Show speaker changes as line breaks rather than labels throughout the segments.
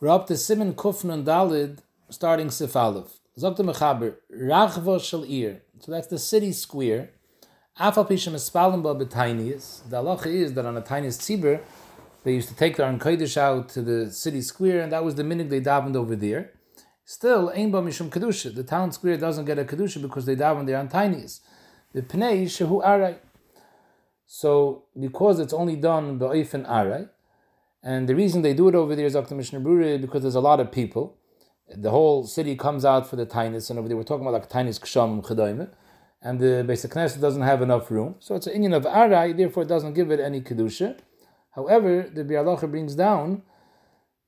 We're up to Simon Kufn and Dalid, starting Sif Aleph. Zokta Mechaber, Rachva Shal Ir. So that's the city square. Afal Pishem Espalim Ba B'Tainias. The halacha is that on a tiniest tzibur, they used to take their Kodesh out to the city square, and that was the minute they davened over there. Still, Ein Ba Mishum Kedusha. The town square doesn't get a Kedusha because they davened there on tiniest. The Pnei Shehu Arai. So, because it's only done Ba'if Arai, and the reason they do it over there is Dr. Mishnah Bruri because there's a lot of people. The whole city comes out for the tiniest, and over there we're talking about like tiniest ksham chedoime, and the basic Knesset doesn't have enough room. So it's an Indian of Arai, therefore it doesn't give it any Kedusha. However, the Bialacha brings down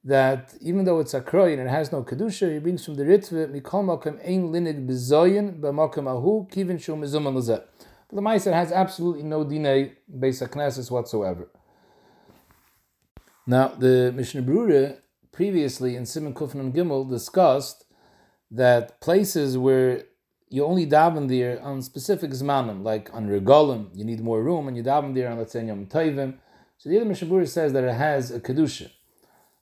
that even though it's a kroy and it has no Kedusha, he brings from the Ritve, Mikol Makam Ein Linig Bezoyin, B'Makam Ahu, Kivin Shum Mizum But the Ma'aser has absolutely no dinei basic Knesset whatsoever. Now, the Mishnah Brura previously in Simon Kufn and Gimel discussed that places where you only daven there on specific zmanim, like on regalim, you need more room, and you daven there on let's say Yom Tovim. So the other Mishnah Brura says that it has a kedusha.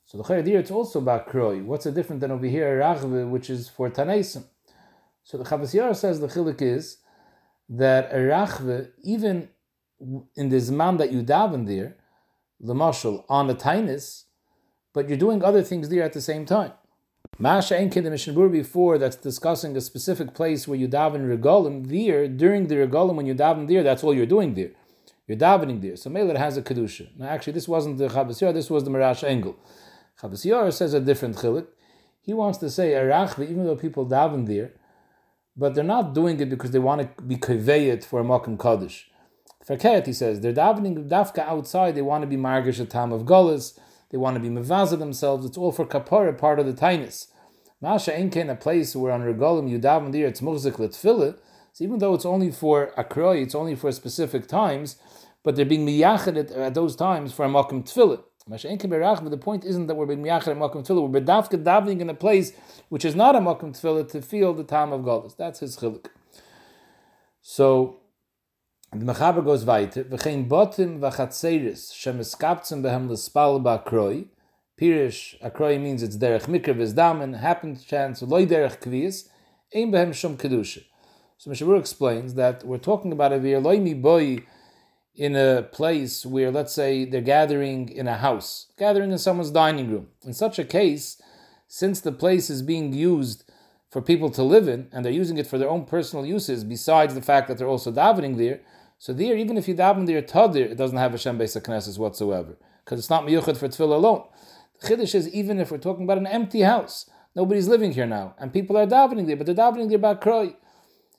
So the Chayyadir it's also about kroi. What's the different than over here rachve, which is for tanaisim? So the Chavasiyar says the chilik is that a rachve, even in the zman that you daven there, the mashal on the tainis, but you're doing other things there at the same time. Masha Enkin the Mishnah before that's discussing a specific place where you daven regalim there during the regalim when you daven there that's all you're doing there. You're davening there. So Mailer has a kedusha. Now actually this wasn't the Chabasiyar, this was the Marash Engel. Chabasiyar says a different chilik. He wants to say Arachvi, even though people daven there, but they're not doing it because they want to be kaveyet for a Makam Kaddish. Fakert, he says, they're davening dafka outside, they want to be margish a time of gullus, they want to be mevaza themselves, it's all for kapara, part of the tainis. Masha ain't a place where on regalim you daven there, it's muzik letfila, so even though it's only for akroy, it's only for specific times, but they're being miyached at, those times for a makom tefillah. But the point isn't that we're being miyached at makom tefillah. We're bedafka davening in a place which is not a makom tefillah to feel the time of galus. That's his chiluk. So the Mechaber goes weiter, v'chein botim v'chatzeris shemeskaptzim behem l'spal ba'kroi, Pirish, akroi means it's derech mikra v'izdamen, happened chance, loy derech kviyas, ein behem shum kedusha. So Mishabur explains that we're talking about a vir loy mi boy in a place where, let's say, they're gathering in a house, gathering in someone's dining room. In such a case, since the place is being used for people to live in, and they're using it for their own personal uses, besides the fact that they're also davening there, so there, even if you daven there tadir, it doesn't have Hashem Beis Knesses whatsoever, because it's not miyuchad for tefillah alone. The chiddush is even if we're talking about an empty house, nobody's living here now, and people are davening there, but they're davening there by kroy.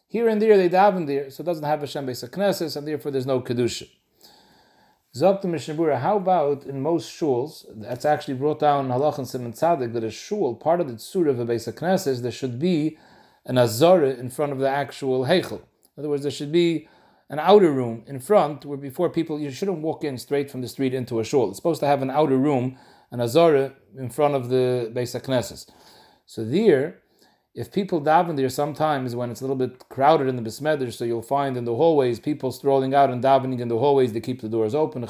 Here and there they daven there, so it doesn't have Hashem Beis Knesses, and therefore there's no kedusha. Zok Mishnabura, how about in most shuls, that's actually brought down in Halach and Simon Tzadik, that a shul, part of the tzura of a Beis Knesses, there should be an azara in front of the actual heichel. In other words, there should be an outer room in front where before people you shouldn't walk in straight from the street into a shul. It's supposed to have an outer room, an azara in front of the Beis Knesses. So there, if people daven there sometimes when it's a little bit crowded in the besmeder, so you'll find in the hallways people strolling out and davening in the hallways, they keep the doors open.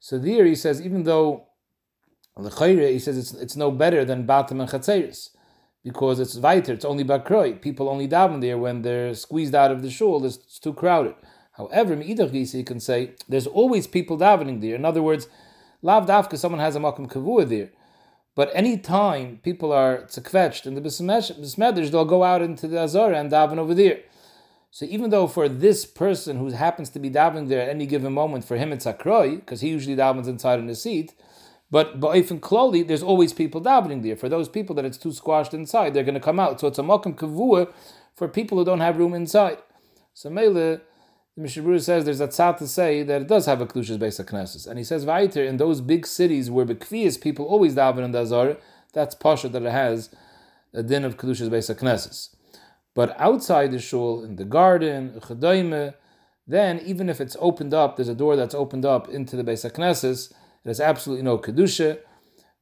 So there he says, even though the he says it's, it's no better than batam and chatzeris because it's weiter, it's only bakroi. People only daven there when they're squeezed out of the shul, it's too crowded. However, Meidach you can say there's always people davening there. In other words, lav dafka, someone has a makam kavua there. But any time people are tzekvetched in the besmedrish, they'll go out into the azara and daven over there. So even though for this person who happens to be davening there at any given moment, for him it's akroi, because he usually davens inside in his seat, but Ba'ifin Kloli, there's always people davening there. For those people that it's too squashed inside, they're going to come out. So it's a Mokum Kavua for people who don't have room inside. So Mele, the Mishabur says there's a tzad to say that it does have a Klushas Beis Knesses. And he says, Vaiter, in those big cities where Bekvias people always daven in the that's Pasha that it has a din of Kedushas Beis Knesses. But outside the shul, in the garden, Chadaime, then even if it's opened up, there's a door that's opened up into the Beis Knesses, has absolutely no kedusha.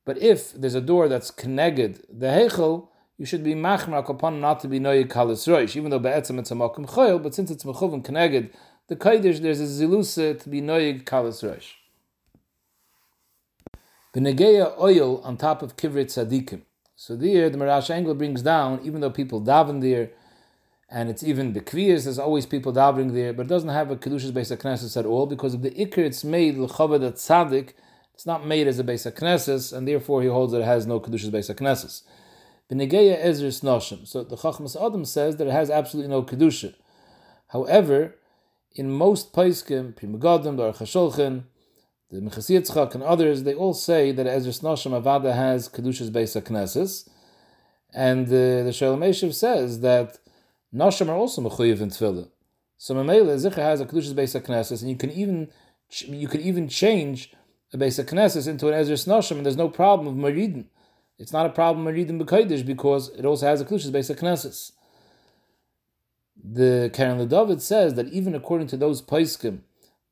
But if there's a door that's connected the heichel, you should be machmak upon not to be noyig kalis roish, even though be'etzem it's a makom choyel, but since it's mechuvim connected the kaidish, there's a zilusa to be noyig kalis roish. Benegeya oil on top of Kivrit Tzadikim. So there, the Marash Engel brings down, even though people daven there, and it's even the Kviyas, there's always people davening there, but it doesn't have a Kedushas Beis HaKnesses at all, because of the Iker it's made, L'chaved Tzadik, it's not made as a Beis HaKnesses, and therefore he holds that it has no Kedushas Beis HaKnesses. Benegeya Ezris Noshim. So the Chachmas Adam says that it has absolutely no Kedusha. However, in most Paiskim, Primagodim, the Archasholchen, the Mechasiyitzchak, and others, they all say that Ezra's Noshim Avada has Kedushas Beis HaKnesses, and uh, the Shalom Eshiv says that Noshim are also Mechuyev in Tefillah. So Mamela Zichar has a Kedushas Beis HaKnesses, and you can even you can even change a Beis HaKnesses into an Ezris Noshim, and there's no problem of Maridin. It's not a problem of Maridin B'Kodesh because it also has a Kedushas Beis HaKnesses the Karen David says that even according to those paiskim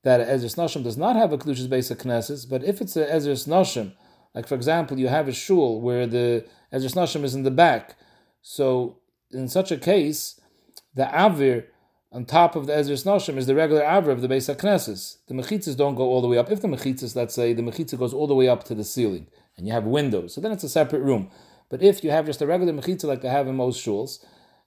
that Ezra's Nashim does not have a Kedushas Beis HaKnesses, but if it's a Ezra's Nashim, like for example, you have a shul where the Ezra's Nashim is in the back, so in such a case, the Avir on top of the Ezra's Nashim is the regular Avir of the Beis HaKnesses. The Mechitzas don't go all the way up. If the Mechitzas, let's say, the Mechitza goes all the way up to the ceiling, and you have windows, so then it's a separate room. But if you have just a regular Mechitza like they have in most shuls,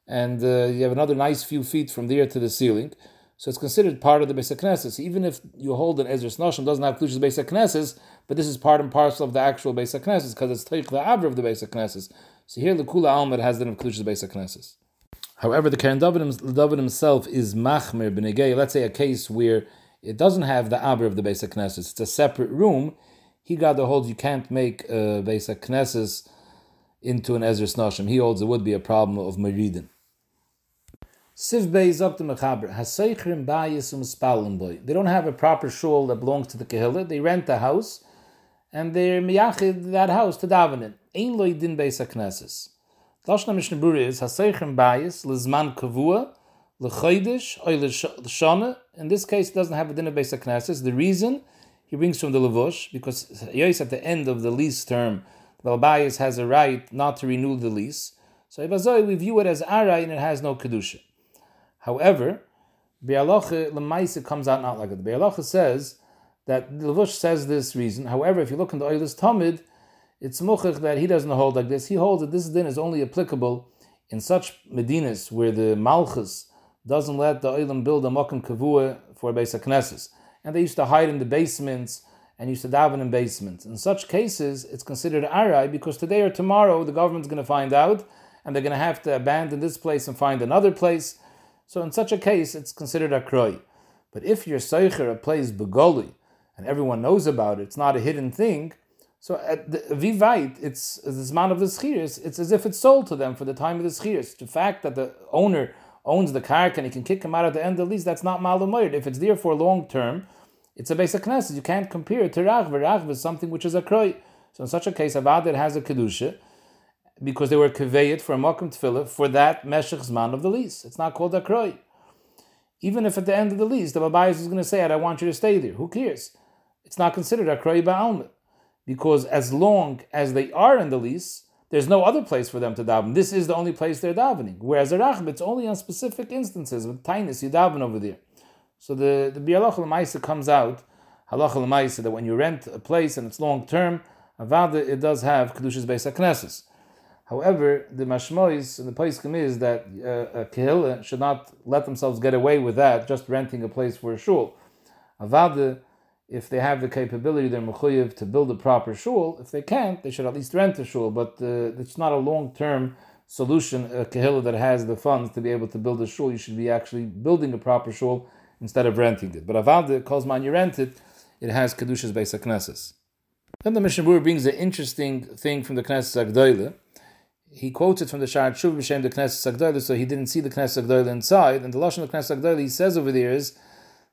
and uh, you have another nice few feet from there to the ceiling. So it's considered part of the Beis HaKnesses. Even if you hold an Ezra Noshim doesn't have Klush's Beis HaKnesses, but this is part and parcel of the actual Beis HaKnesses because it's Teich the Avra of the Beis HaKnesses. So here the Kula Almad has the of Klush's Beis HaKnesses. However, the Karen David, himself is Machmer Benegay. Let's say a case where it doesn't have the Avra of the Beis HaKnesses, it's a separate room. He got the hold you can't make a Beis HaKnesses into an Ezra Noshim. He holds it would be a problem of Meridin. Siv Beis up the Mechaber, Haseichrim Bayis um boy. They don't have a proper shul that belongs to the Kehillah. They rent a house, and they're miyachid that house to daven in. Ein din Beis HaKnesses. Lashna Mishnah Bura is Haseichrim Bayis lezman kavua lechoidish oy l'shana. In this case, it doesn't have a din of Beis HaKnesses. The reason he brings from the Levush, because Yos at the end of the lease term, the Bayis has a right not to renew the lease. So Ibazoi, we view it as Arai and it has no Kedusha. However, Be'alacha Lemaisa comes out not like it. Be'alacha says that the Levush says this reason. However, if you look in the Oilis Tamid, it's muchach that he doesn't hold like this. He holds that this din is only applicable in such medinas where the Malchus doesn't let the Oilim build a Mokum Kavua for Beis HaKnesses. And they used to hide in the basements and used to daven in basements. In such cases, it's considered arai because today or tomorrow the government's going to find out and they're going to have to abandon this place and find another place. So in such a case, it's considered a kroi. But if your seicher plays begoli and everyone knows about it, it's not a hidden thing. So at the vivait, it's the man of the schiris. It's as if it's sold to them for the time of the schiris. The fact that the owner owns the kark and he can kick him out at the end of the lease, that's not malumayr. If it's there for long term, it's a basic knesset. You can't compare it to rachva. Rachva is something which is a kroy. So in such a case, avad has a kedusha because they were kaveyed for a makom tefillah for that meshech zman of the lease. It's not called a kroy. Even if at the end of the lease the babayis is going to say, "I want you to stay there," who cares? It's not considered a kroy ba'almit because as long as they are in the lease, there's no other place for them to daven. This is the only place they're davening. Whereas a rachb, it's only on specific instances with tinus you daven over there. So the the bialach comes out halacha that when you rent a place and it's long term, avada it does have kedushas beis hakneses. However, the mashmois and the paiskim is that uh, a kehillah should not let themselves get away with that, just renting a place for a shul. Avada, if they have the capability, they're mechuyev to build a proper shul. If they can't, they should at least rent a shul. But uh, it's not a long-term solution. A kehillah that has the funds to be able to build a shul, you should be actually building a proper shul instead of renting it. But avada, calls man you rent it, it has kedushas beis knesses. Then the Mishnah brings an interesting thing from the Knesset Agdoyle he quoted from the Sha'ar Tshuva B'Shem the Knesset Agdola, so he didn't see the Knesset Agdola inside. And the Lashon of the Knesset Agdola, he says over there is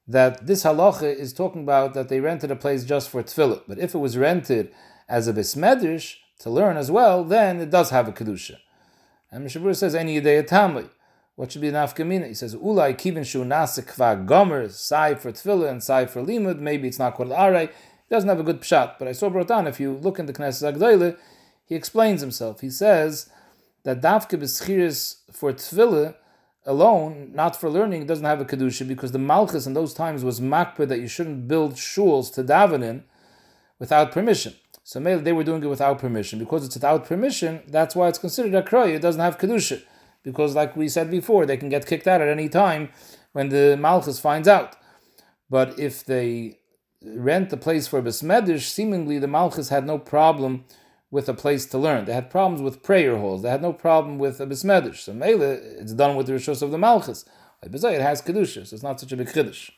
that this halacha is talking about that they rented a place just for tefillah. But if it was rented as a bismedrish to learn as well, then it does have a kedusha. And Mishabur says any yedei tamli. What should be an afkamina? He says ulai kivin shu nasik kva gomer sai for tefillah and sai for limud. Maybe it's not called aray. It doesn't have a good pshat. But I saw brought down if you look in the Knesset Agdola, he explains himself. He says that dafke beschiris for tefillah alone, not for learning, doesn't have a kedusha because the malchus in those times was makpeh that you shouldn't build shuls to daven in without permission. So maybe they were doing it without permission. Because it's without permission, that's why it's considered a kroy. It doesn't have kedusha, because like we said before, they can get kicked out at any time when the malchus finds out. But if they rent the place for besmedish, seemingly the malchus had no problem with a place to learn. They had problems with prayer halls. They had no problem with a besmedish. So mele, it's done with the rishos of the malchus. It has kedusha, so it's not such a big chiddush.